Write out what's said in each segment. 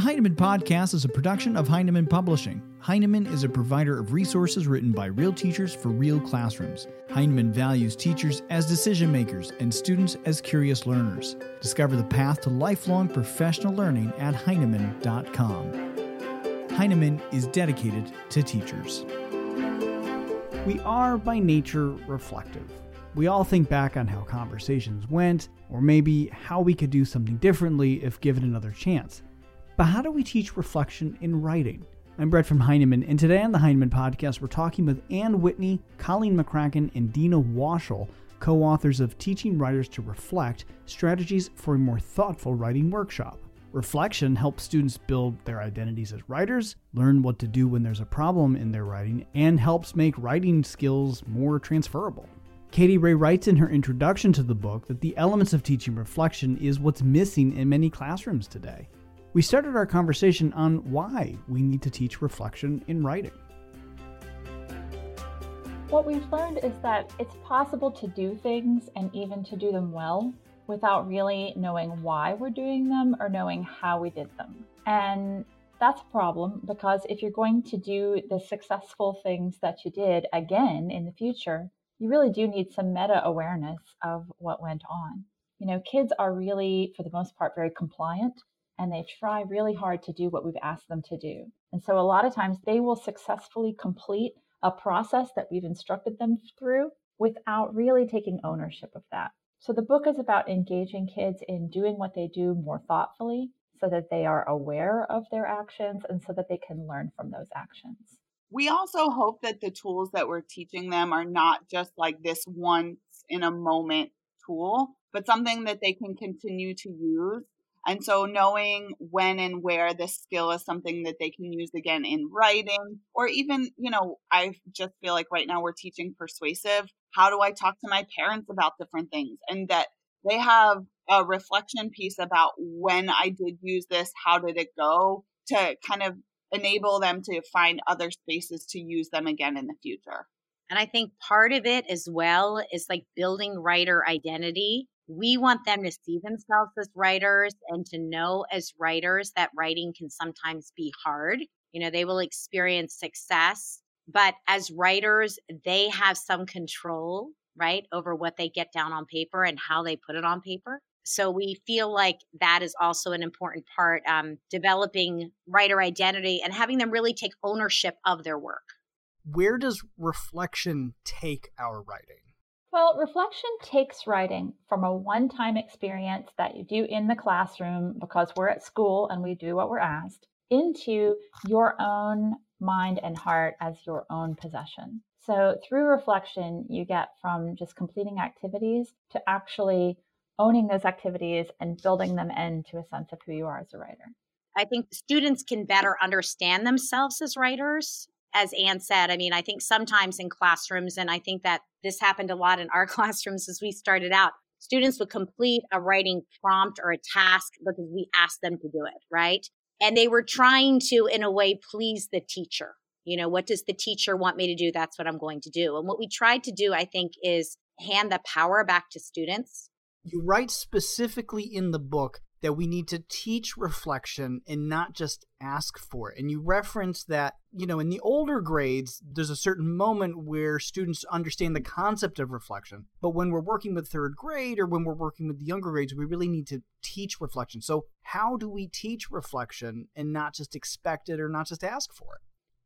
The Heinemann Podcast is a production of Heinemann Publishing. Heinemann is a provider of resources written by real teachers for real classrooms. Heinemann values teachers as decision makers and students as curious learners. Discover the path to lifelong professional learning at Heinemann.com. Heinemann is dedicated to teachers. We are by nature reflective. We all think back on how conversations went, or maybe how we could do something differently if given another chance. But how do we teach reflection in writing? I'm Brett from Heinemann, and today on the Heinemann podcast, we're talking with Anne Whitney, Colleen McCracken, and Deana Washell, co authors of Teaching Writers to Reflect Strategies for a More Thoughtful Writing Workshop. Reflection helps students build their identities as writers, learn what to do when there's a problem in their writing, and helps make writing skills more transferable. Katie Ray writes in her introduction to the book that the elements of teaching reflection is what's missing in many classrooms today we started our conversation on why we need to teach reflection in writing. What we've learned is that it's possible to do things and even to do them well without really knowing why we're doing them or knowing how we did them. And that's a problem because if you're going to do the successful things that you did again in the future, you really do need some meta awareness of what went on. You know, kids are really, for the most part, very compliant and they try really hard to do what we've asked them to do. And so a lot of times they will successfully complete a process that we've instructed them through without really taking ownership of that. So the book is about engaging kids in doing what they do more thoughtfully so that they are aware of their actions and so that they can learn from those actions. We also hope that the tools that we're teaching them are not just like this once in a moment tool, but something that they can continue to use and so knowing when and where this skill is something that they can use again in writing or even, you know, I just feel like right now we're teaching persuasive. How do I talk to my parents about different things? And that they have a reflection piece about when I did use this, how did it go to kind of enable them to find other spaces to use them again in the future. And I think part of it as well is like building writer identity we want them to see themselves as writers and to know as writers that writing can sometimes be hard. You know, they will experience success, but as writers, they have some control, right, over what they get down on paper and how they put it on paper. So we feel like that is also an important part, um, developing writer identity and having them really take ownership of their work. Where does reflection take our writing? Well, reflection takes writing from a one time experience that you do in the classroom because we're at school and we do what we're asked into your own mind and heart as your own possession. So, through reflection, you get from just completing activities to actually owning those activities and building them into a sense of who you are as a writer. I think students can better understand themselves as writers as Anne said, I mean, I think sometimes in classrooms, and I think that this happened a lot in our classrooms as we started out, students would complete a writing prompt or a task because we asked them to do it, right? And they were trying to, in a way, please the teacher. You know, what does the teacher want me to do? That's what I'm going to do. And what we tried to do, I think, is hand the power back to students. You write specifically in the book that we need to teach reflection and not just ask for it. And you reference that, you know, in the older grades, there's a certain moment where students understand the concept of reflection. But when we're working with third grade or when we're working with the younger grades, we really need to teach reflection. So, how do we teach reflection and not just expect it or not just ask for it?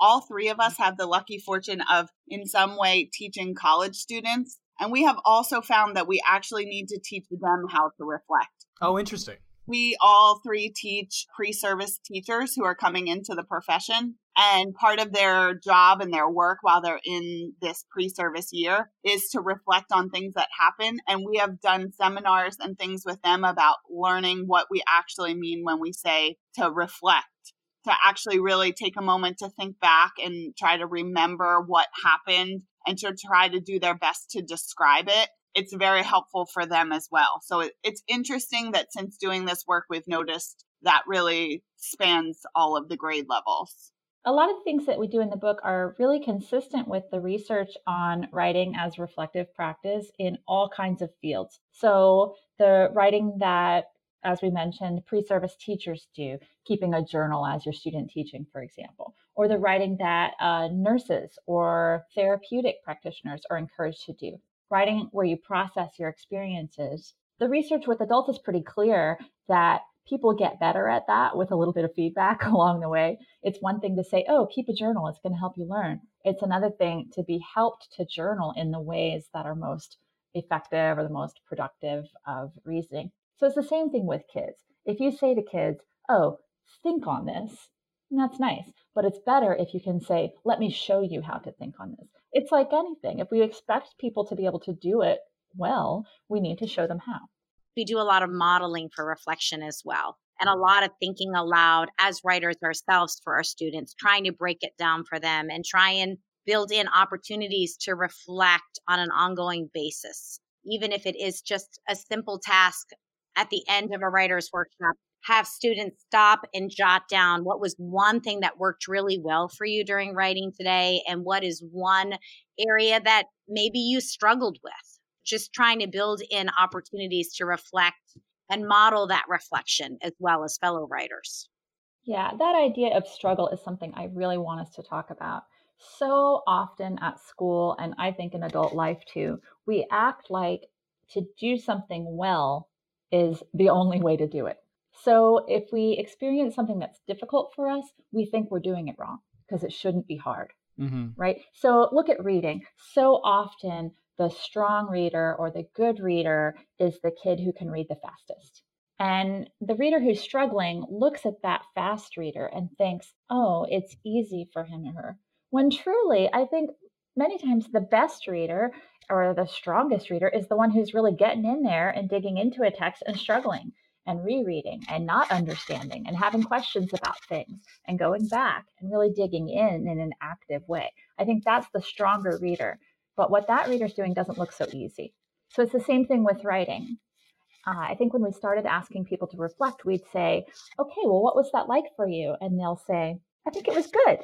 All three of us have the lucky fortune of, in some way, teaching college students. And we have also found that we actually need to teach them how to reflect. Oh, interesting we all three teach pre service teachers who are coming into the profession. And part of their job and their work while they're in this pre service year is to reflect on things that happen. And we have done seminars and things with them about learning what we actually mean when we say to reflect to actually really take a moment to think back and try to remember what happened and to try to do their best to describe it it's very helpful for them as well. So it, it's interesting that since doing this work, we've noticed that really spans all of the grade levels. A lot of the things that we do in the book are really consistent with the research on writing as reflective practice in all kinds of fields. So, the writing that as we mentioned, pre service teachers do, keeping a journal as your student teaching, for example, or the writing that uh, nurses or therapeutic practitioners are encouraged to do, writing where you process your experiences. The research with adults is pretty clear that people get better at that with a little bit of feedback along the way. It's one thing to say, oh, keep a journal, it's going to help you learn. It's another thing to be helped to journal in the ways that are most effective or the most productive of reasoning. So it's the same thing with kids. If you say to kids, oh, think on this, that's nice. But it's better if you can say, let me show you how to think on this. It's like anything. If we expect people to be able to do it well, we need to show them how. We do a lot of modeling for reflection as well, and a lot of thinking aloud as writers ourselves for our students, trying to break it down for them and try and build in opportunities to reflect on an ongoing basis, even if it is just a simple task at the end of a writer's workshop. Have students stop and jot down what was one thing that worked really well for you during writing today, and what is one area that maybe you struggled with. Just trying to build in opportunities to reflect and model that reflection as well as fellow writers. Yeah, that idea of struggle is something I really want us to talk about so often at school, and I think in adult life too, we act like to do something well is the only way to do it. So if we experience something that's difficult for us, we think we're doing it wrong because it shouldn't be hard. Mm-hmm. Right. So look at reading. So often, the strong reader or the good reader is the kid who can read the fastest. And the reader who's struggling looks at that fast reader and thinks, oh, it's easy for him or her. When truly, I think many times the best reader or the strongest reader is the one who's really getting in there and digging into a text and struggling and rereading and not understanding and having questions about things and going back and really digging in in an active way. I think that's the stronger reader. But what that reader's doing doesn't look so easy. So it's the same thing with writing. Uh, I think when we started asking people to reflect, we'd say, okay, well, what was that like for you? And they'll say, I think it was good.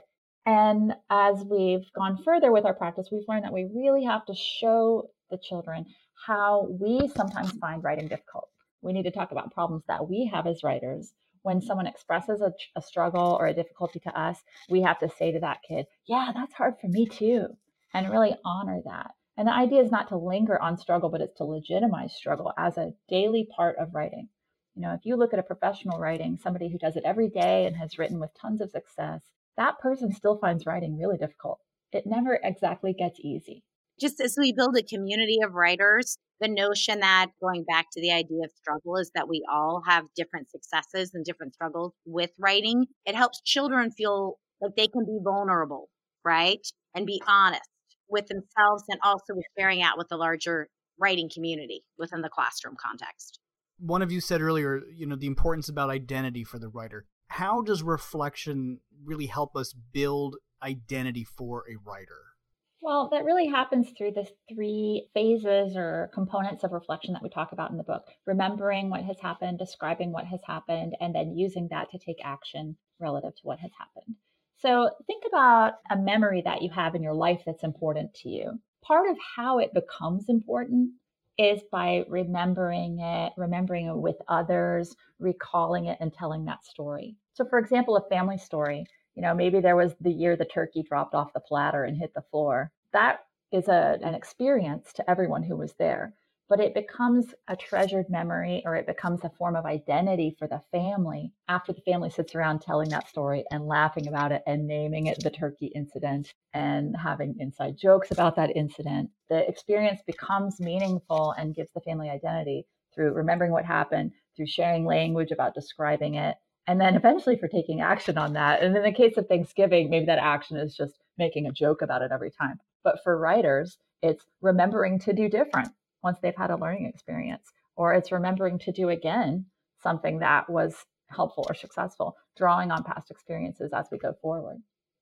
And as we've gone further with our practice, we've learned that we really have to show the children how we sometimes find writing difficult. We need to talk about problems that we have as writers. When mm-hmm. someone expresses a, a struggle or a difficulty to us, we have to say to that kid, Yeah, that's hard for me too, and really honor that. And the idea is not to linger on struggle, but it's to legitimize struggle as a daily part of writing. You know, if you look at a professional writing, somebody who does it every day and has written with tons of success, that person still finds writing really difficult. It never exactly gets easy. Just as we build a community of writers, the notion that going back to the idea of struggle is that we all have different successes and different struggles with writing. It helps children feel like they can be vulnerable, right? And be honest with themselves and also with sharing out with the larger writing community within the classroom context. One of you said earlier, you know, the importance about identity for the writer how does reflection really help us build identity for a writer? Well, that really happens through the three phases or components of reflection that we talk about in the book remembering what has happened, describing what has happened, and then using that to take action relative to what has happened. So think about a memory that you have in your life that's important to you. Part of how it becomes important is by remembering it, remembering it with others, recalling it, and telling that story. So, for example, a family story, you know, maybe there was the year the turkey dropped off the platter and hit the floor. That is a, an mm-hmm. experience to everyone who was there but it becomes a treasured memory or it becomes a form of identity for the family after the family sits around telling that story and laughing about it and naming it the turkey incident and having inside jokes about that incident. The experience becomes meaningful and gives the family identity through remembering what happened, through sharing language about describing it, and then eventually for taking action on that. And in the case of Thanksgiving, maybe that action is just making a joke about it every time. But for writers, it's remembering to do different once they've had a learning experience, or it's remembering to do again something that was helpful or successful, drawing on past experiences as we go forward.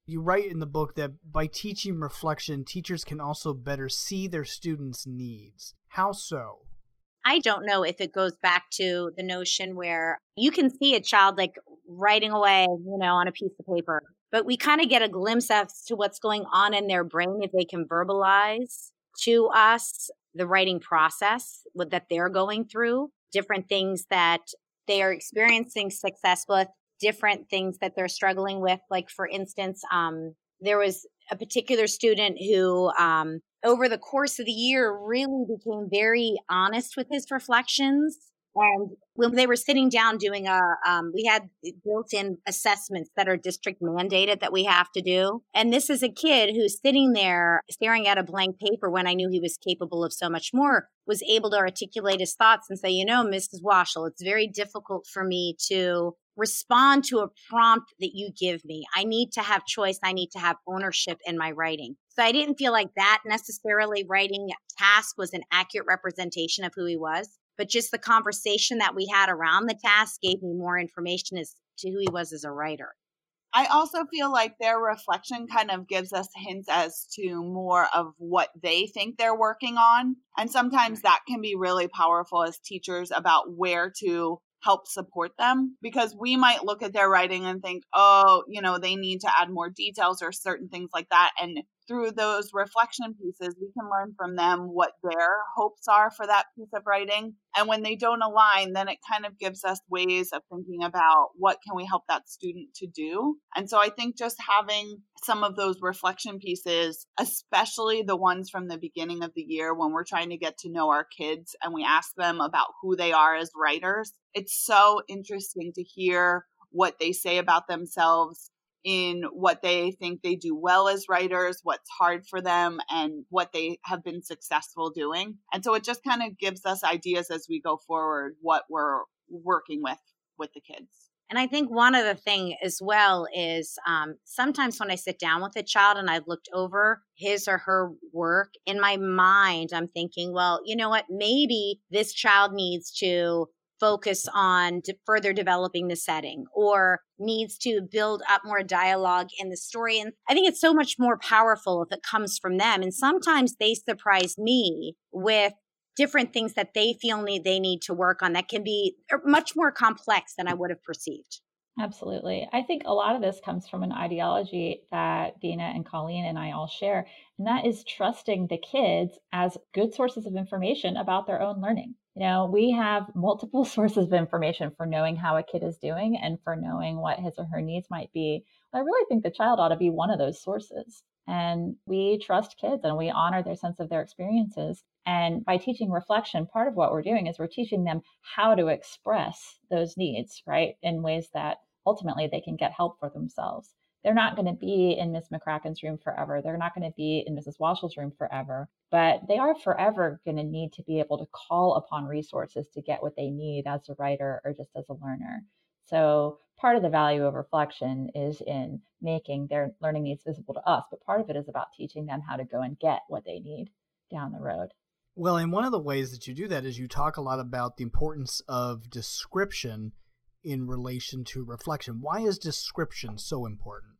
You write in the book that by teaching reflection, teachers can also better see their students' needs. How so? I don't know if it goes back to the notion where you can see a child like writing away, you know, on a piece of paper, but we kind of get a glimpse as to what's going on in their brain if they can verbalize to us the writing process that they're going through, different things that they are experiencing success with different things that they're struggling with. Like, for instance, um, there was a particular student who, um, over the course of the year, really became very honest with his reflections and when they were sitting down doing a, um, we had built in assessments that are district mandated that we have to do. And this is a kid who's sitting there staring at a blank paper when I knew he was capable of so much more, was able to articulate his thoughts and say, you know, Mrs. Washell, it's very difficult for me to respond to a prompt that you give me. I need to have choice. I need to have ownership in my writing. So I didn't feel like that necessarily writing task was an accurate representation of who he was but just the conversation that we had around the task gave me more information as to who he was as a writer. I also feel like their reflection kind of gives us hints as to more of what they think they're working on. And sometimes that can be really powerful as teachers about where to help support them because we might look at their writing and think, oh, you know, they need to add more details or certain things like that. And through those reflection pieces, we can learn from them what their hopes are for that piece of writing. And when they don't align, then it kind of gives us ways of thinking about what can we help that student to do. And so I think just having some of those reflection pieces, especially the ones from the beginning of the year when we're trying to get to know our kids and we ask them about who they are as writers, it's so interesting to hear what they say about themselves in what they think they do well as writers, what's hard for them, and what they have been successful doing. And so it just kind of gives us ideas as we go forward what we're working with with the kids. And I think one other thing as well is um, sometimes when I sit down with a child and I've looked over his or her work in my mind, I'm thinking, well, you know what? Maybe this child needs to focus on further developing the setting or needs to build up more dialogue in the story. And I think it's so much more powerful if it comes from them. And sometimes they surprise me with different things that they feel need they need to work on that can be er, much more complex than I would have perceived. Absolutely. I think a lot of this comes from an ideology that Deana and Colleen and I all share, and that is trusting the kids as good sources of information about their own learning. You know, we have multiple sources of information for knowing how a kid is doing and for knowing what his or her needs might be. I really think the child ought to be one of those sources. And we trust kids and we honor their sense of their experiences. And by teaching reflection, part of what we're doing is we're teaching them how to express those needs, right? In ways that ultimately they can get help for themselves. They're not going to be in Miss McCracken's room forever. They're not going to be in Mrs. Washell's room forever, but they are forever going to need to be able to call upon resources to get what they need as a writer or just as a learner. So part of the value of reflection is in making their learning needs visible to us, but part of it is about teaching them how to go and get what they need down the road. Well, and one of the ways that you do that is you talk a lot about the importance of description in relation to reflection. Why is description so important?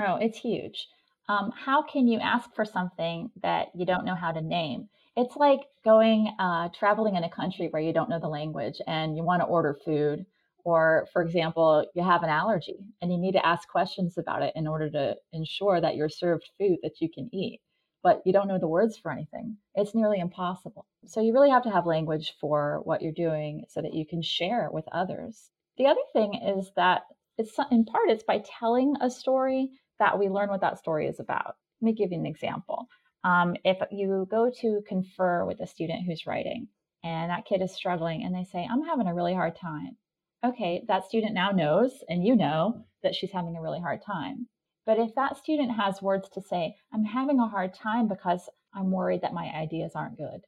Oh, it's huge. Um, how can you ask for something that you don't know how to name? It's like going uh, traveling in a country where you don't know the language and you want to order food. Or, for example, you have an allergy and you need to ask questions about it in order to ensure that you're served food that you can eat but you don't know the words for anything. It's nearly impossible. So you really have to have language for what you're doing so that you can share with others. The other thing is that it's in part it's by telling a story that we learn what that story is about. Let me give you an example. Um, if you go to confer with a student who's writing and that kid is struggling and they say, I'm having a really hard time. Okay, that student now knows, and you know, that she's having a really hard time. But if that student has words to say, I'm having a hard time because I'm worried that my ideas aren't good,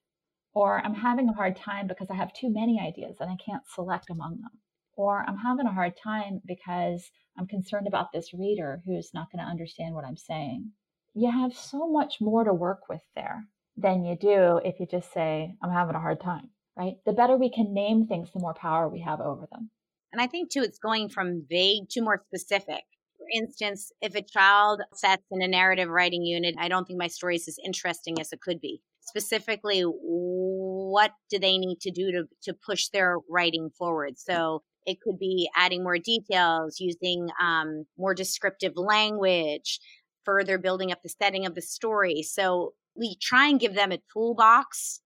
or I'm having a hard time because I have too many ideas and I can't select among them, or I'm having a hard time because I'm concerned about this reader who's not going to understand what I'm saying. You have so much more to work with there than you do if you just say, I'm having a hard time, right? The better we can name things, the more power we have over them. And I think too, it's going from vague to more specific. For instance, if a child sets in a narrative writing unit, I don't think my story is as interesting as it could be. Specifically, what do they need to do to, to push their writing forward? So it could be adding more details, using um, more descriptive language, further building up the setting of the story. So we try and give them a toolbox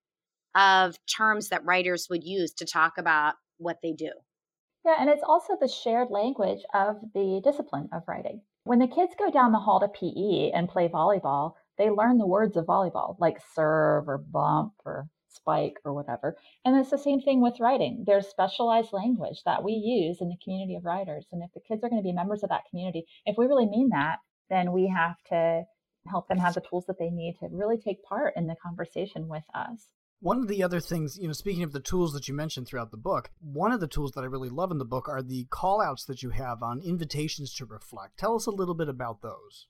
of terms that writers would use to talk about what they do. Yeah, and it's also the shared language of the discipline of writing. When the kids go down the hall to PE and play volleyball, they learn the words of volleyball, like serve or bump or spike or whatever. And it's the same thing with writing. There's specialized language that we use in the community of writers. And if the kids are going to be members of that community, if we really mean that, then we have to help them have the tools that they need to really take part in the conversation with us. One of the other things, you know, speaking of the tools that you mentioned throughout the book, one of the tools that I really love in the book are the call outs that you have on invitations to reflect. Tell us a little bit about those.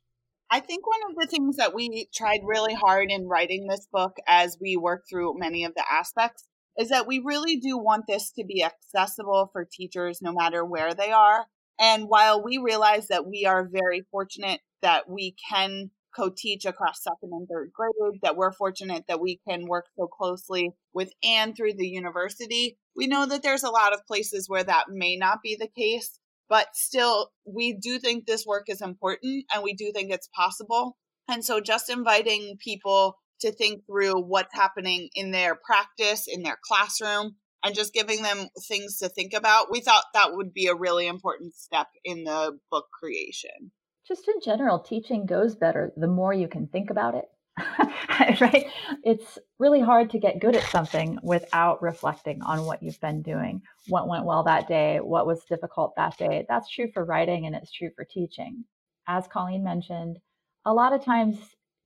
I think one of the things that we tried really hard in writing this book as we work through many of the aspects is that we really do want this to be accessible for teachers no matter where they are. And while we realize that we are very fortunate that we can co-teach across second and third grade, that we're fortunate that we can work so closely with Anne through the university, we know that there's a lot of places where that may not be the case but still we do think this work is important and we do think it's possible. And so just inviting people to think through what's happening in their practice in their classroom and just giving them things to think about we thought that would be a really important step in the book creation. Just in general teaching goes better the more you can think about it right? It's really hard to get good at something without reflecting on what you've been doing, what went well that day, what was difficult that day. That's true for writing and it's true for teaching. As Colleen mentioned, a lot of times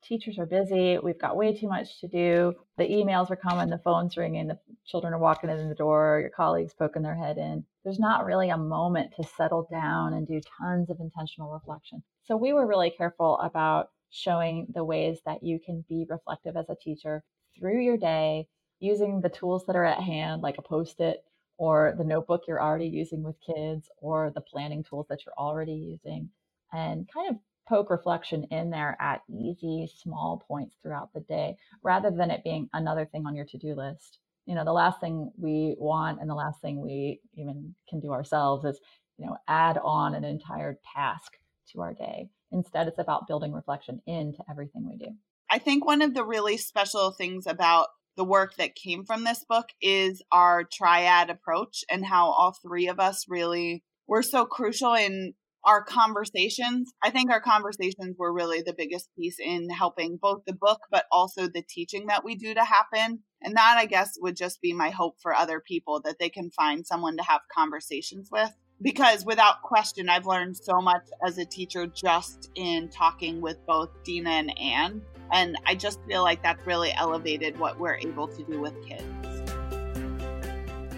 teachers are busy. We've got way too much to do. The emails are coming, the phone's ringing, the children are walking in the door, your colleagues poking their head in. There's not really a moment to settle down and do tons of intentional reflection. So we were really careful about showing the ways that you can be reflective as a teacher through your day using the tools that are at hand, like a post it or the notebook you're already using with kids or the planning tools that you're already using, and kind of poke reflection in there at easy, small points throughout the day rather than it being another thing on your to do list. You know, the last thing we want and the last thing we even can do ourselves is, you know, add on an entire task to our day. Instead, it's about building reflection into everything we do. I think one of the really special things about the work that came from this book is our triad approach and how all three of us really were so crucial in our conversations. I think our conversations were really the biggest piece in helping both the book, but also the teaching that we do to happen. And that, I guess, would just be my hope for other people that they can find someone to have conversations with because without question, I've learned so much as a teacher just in talking with both Deana and Anne. And I just feel like that's really elevated what we're able to do with kids.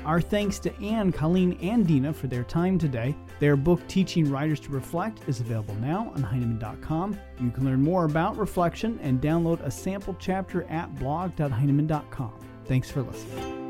Our thanks to Anne, Colleen, and Deana for their time today. Their book, Teaching Writers to Reflect, is available now on Heinemann.com. You can learn more about reflection and download a sample chapter at blog.heinemann.com. Thanks for listening.